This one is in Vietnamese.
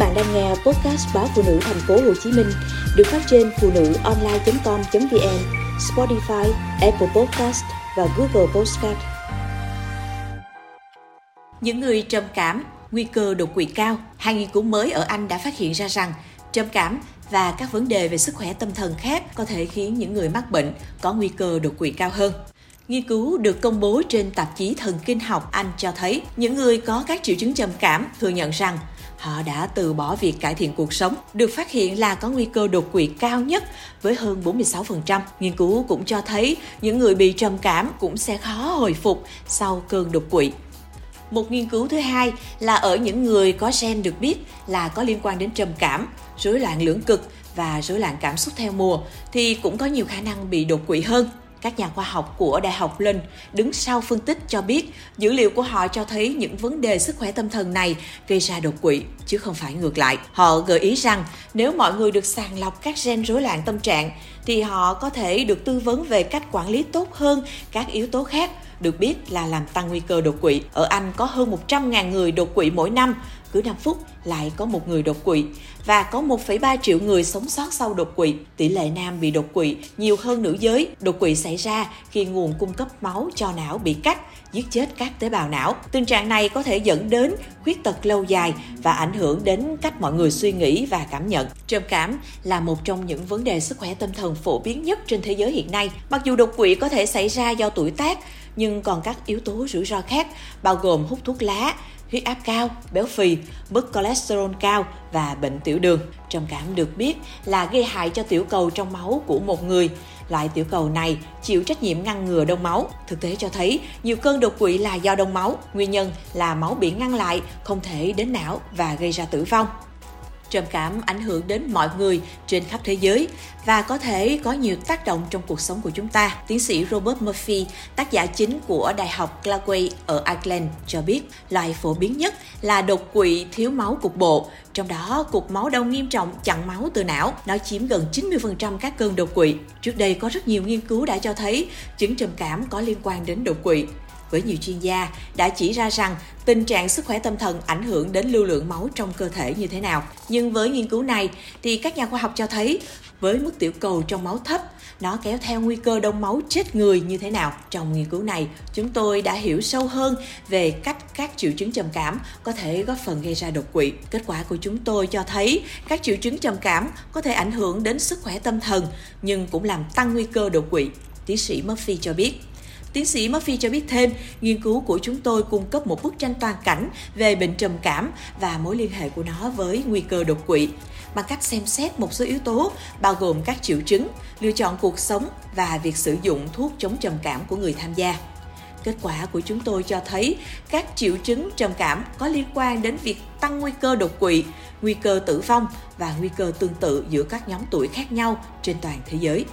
bạn đang nghe podcast báo phụ nữ thành phố Hồ Chí Minh được phát trên phụ nữ online.com.vn, Spotify, Apple Podcast và Google Podcast. Những người trầm cảm, nguy cơ đột quỵ cao. Hai nghiên cứu mới ở Anh đã phát hiện ra rằng trầm cảm và các vấn đề về sức khỏe tâm thần khác có thể khiến những người mắc bệnh có nguy cơ đột quỵ cao hơn. Nghiên cứu được công bố trên tạp chí Thần kinh học Anh cho thấy những người có các triệu chứng trầm cảm thừa nhận rằng họ đã từ bỏ việc cải thiện cuộc sống, được phát hiện là có nguy cơ đột quỵ cao nhất với hơn 46%. Nghiên cứu cũng cho thấy những người bị trầm cảm cũng sẽ khó hồi phục sau cơn đột quỵ. Một nghiên cứu thứ hai là ở những người có gen được biết là có liên quan đến trầm cảm, rối loạn lưỡng cực và rối loạn cảm xúc theo mùa thì cũng có nhiều khả năng bị đột quỵ hơn. Các nhà khoa học của Đại học Linh đứng sau phân tích cho biết dữ liệu của họ cho thấy những vấn đề sức khỏe tâm thần này gây ra đột quỵ, chứ không phải ngược lại. Họ gợi ý rằng nếu mọi người được sàng lọc các gen rối loạn tâm trạng, thì họ có thể được tư vấn về cách quản lý tốt hơn các yếu tố khác được biết là làm tăng nguy cơ đột quỵ. Ở Anh có hơn 100.000 người đột quỵ mỗi năm, cứ 5 phút lại có một người đột quỵ và có 1,3 triệu người sống sót sau đột quỵ. Tỷ lệ nam bị đột quỵ nhiều hơn nữ giới. Đột quỵ xảy ra khi nguồn cung cấp máu cho não bị cắt, giết chết các tế bào não. Tình trạng này có thể dẫn đến khuyết tật lâu dài và ảnh hưởng đến cách mọi người suy nghĩ và cảm nhận. Trầm cảm là một trong những vấn đề sức khỏe tâm thần phổ biến nhất trên thế giới hiện nay. Mặc dù đột quỵ có thể xảy ra do tuổi tác, nhưng còn các yếu tố rủi ro khác bao gồm hút thuốc lá, huyết áp cao, béo phì, mức cholesterol cao và bệnh tiểu đường. Trầm cảm được biết là gây hại cho tiểu cầu trong máu của một người. Loại tiểu cầu này chịu trách nhiệm ngăn ngừa đông máu. Thực tế cho thấy nhiều cơn đột quỵ là do đông máu, nguyên nhân là máu bị ngăn lại, không thể đến não và gây ra tử vong. Trầm cảm ảnh hưởng đến mọi người trên khắp thế giới và có thể có nhiều tác động trong cuộc sống của chúng ta. Tiến sĩ Robert Murphy, tác giả chính của Đại học Glasgow ở Ireland cho biết loại phổ biến nhất là đột quỵ thiếu máu cục bộ, trong đó cục máu đông nghiêm trọng chặn máu từ não, nó chiếm gần 90% các cơn đột quỵ. Trước đây có rất nhiều nghiên cứu đã cho thấy chứng trầm cảm có liên quan đến đột quỵ với nhiều chuyên gia đã chỉ ra rằng tình trạng sức khỏe tâm thần ảnh hưởng đến lưu lượng máu trong cơ thể như thế nào. Nhưng với nghiên cứu này thì các nhà khoa học cho thấy với mức tiểu cầu trong máu thấp, nó kéo theo nguy cơ đông máu chết người như thế nào. Trong nghiên cứu này, chúng tôi đã hiểu sâu hơn về cách các triệu chứng trầm cảm có thể góp phần gây ra đột quỵ. Kết quả của chúng tôi cho thấy các triệu chứng trầm cảm có thể ảnh hưởng đến sức khỏe tâm thần nhưng cũng làm tăng nguy cơ đột quỵ. Tiến sĩ Murphy cho biết. Tiến sĩ Murphy cho biết thêm, nghiên cứu của chúng tôi cung cấp một bức tranh toàn cảnh về bệnh trầm cảm và mối liên hệ của nó với nguy cơ đột quỵ bằng cách xem xét một số yếu tố bao gồm các triệu chứng, lựa chọn cuộc sống và việc sử dụng thuốc chống trầm cảm của người tham gia. Kết quả của chúng tôi cho thấy các triệu chứng trầm cảm có liên quan đến việc tăng nguy cơ đột quỵ, nguy cơ tử vong và nguy cơ tương tự giữa các nhóm tuổi khác nhau trên toàn thế giới.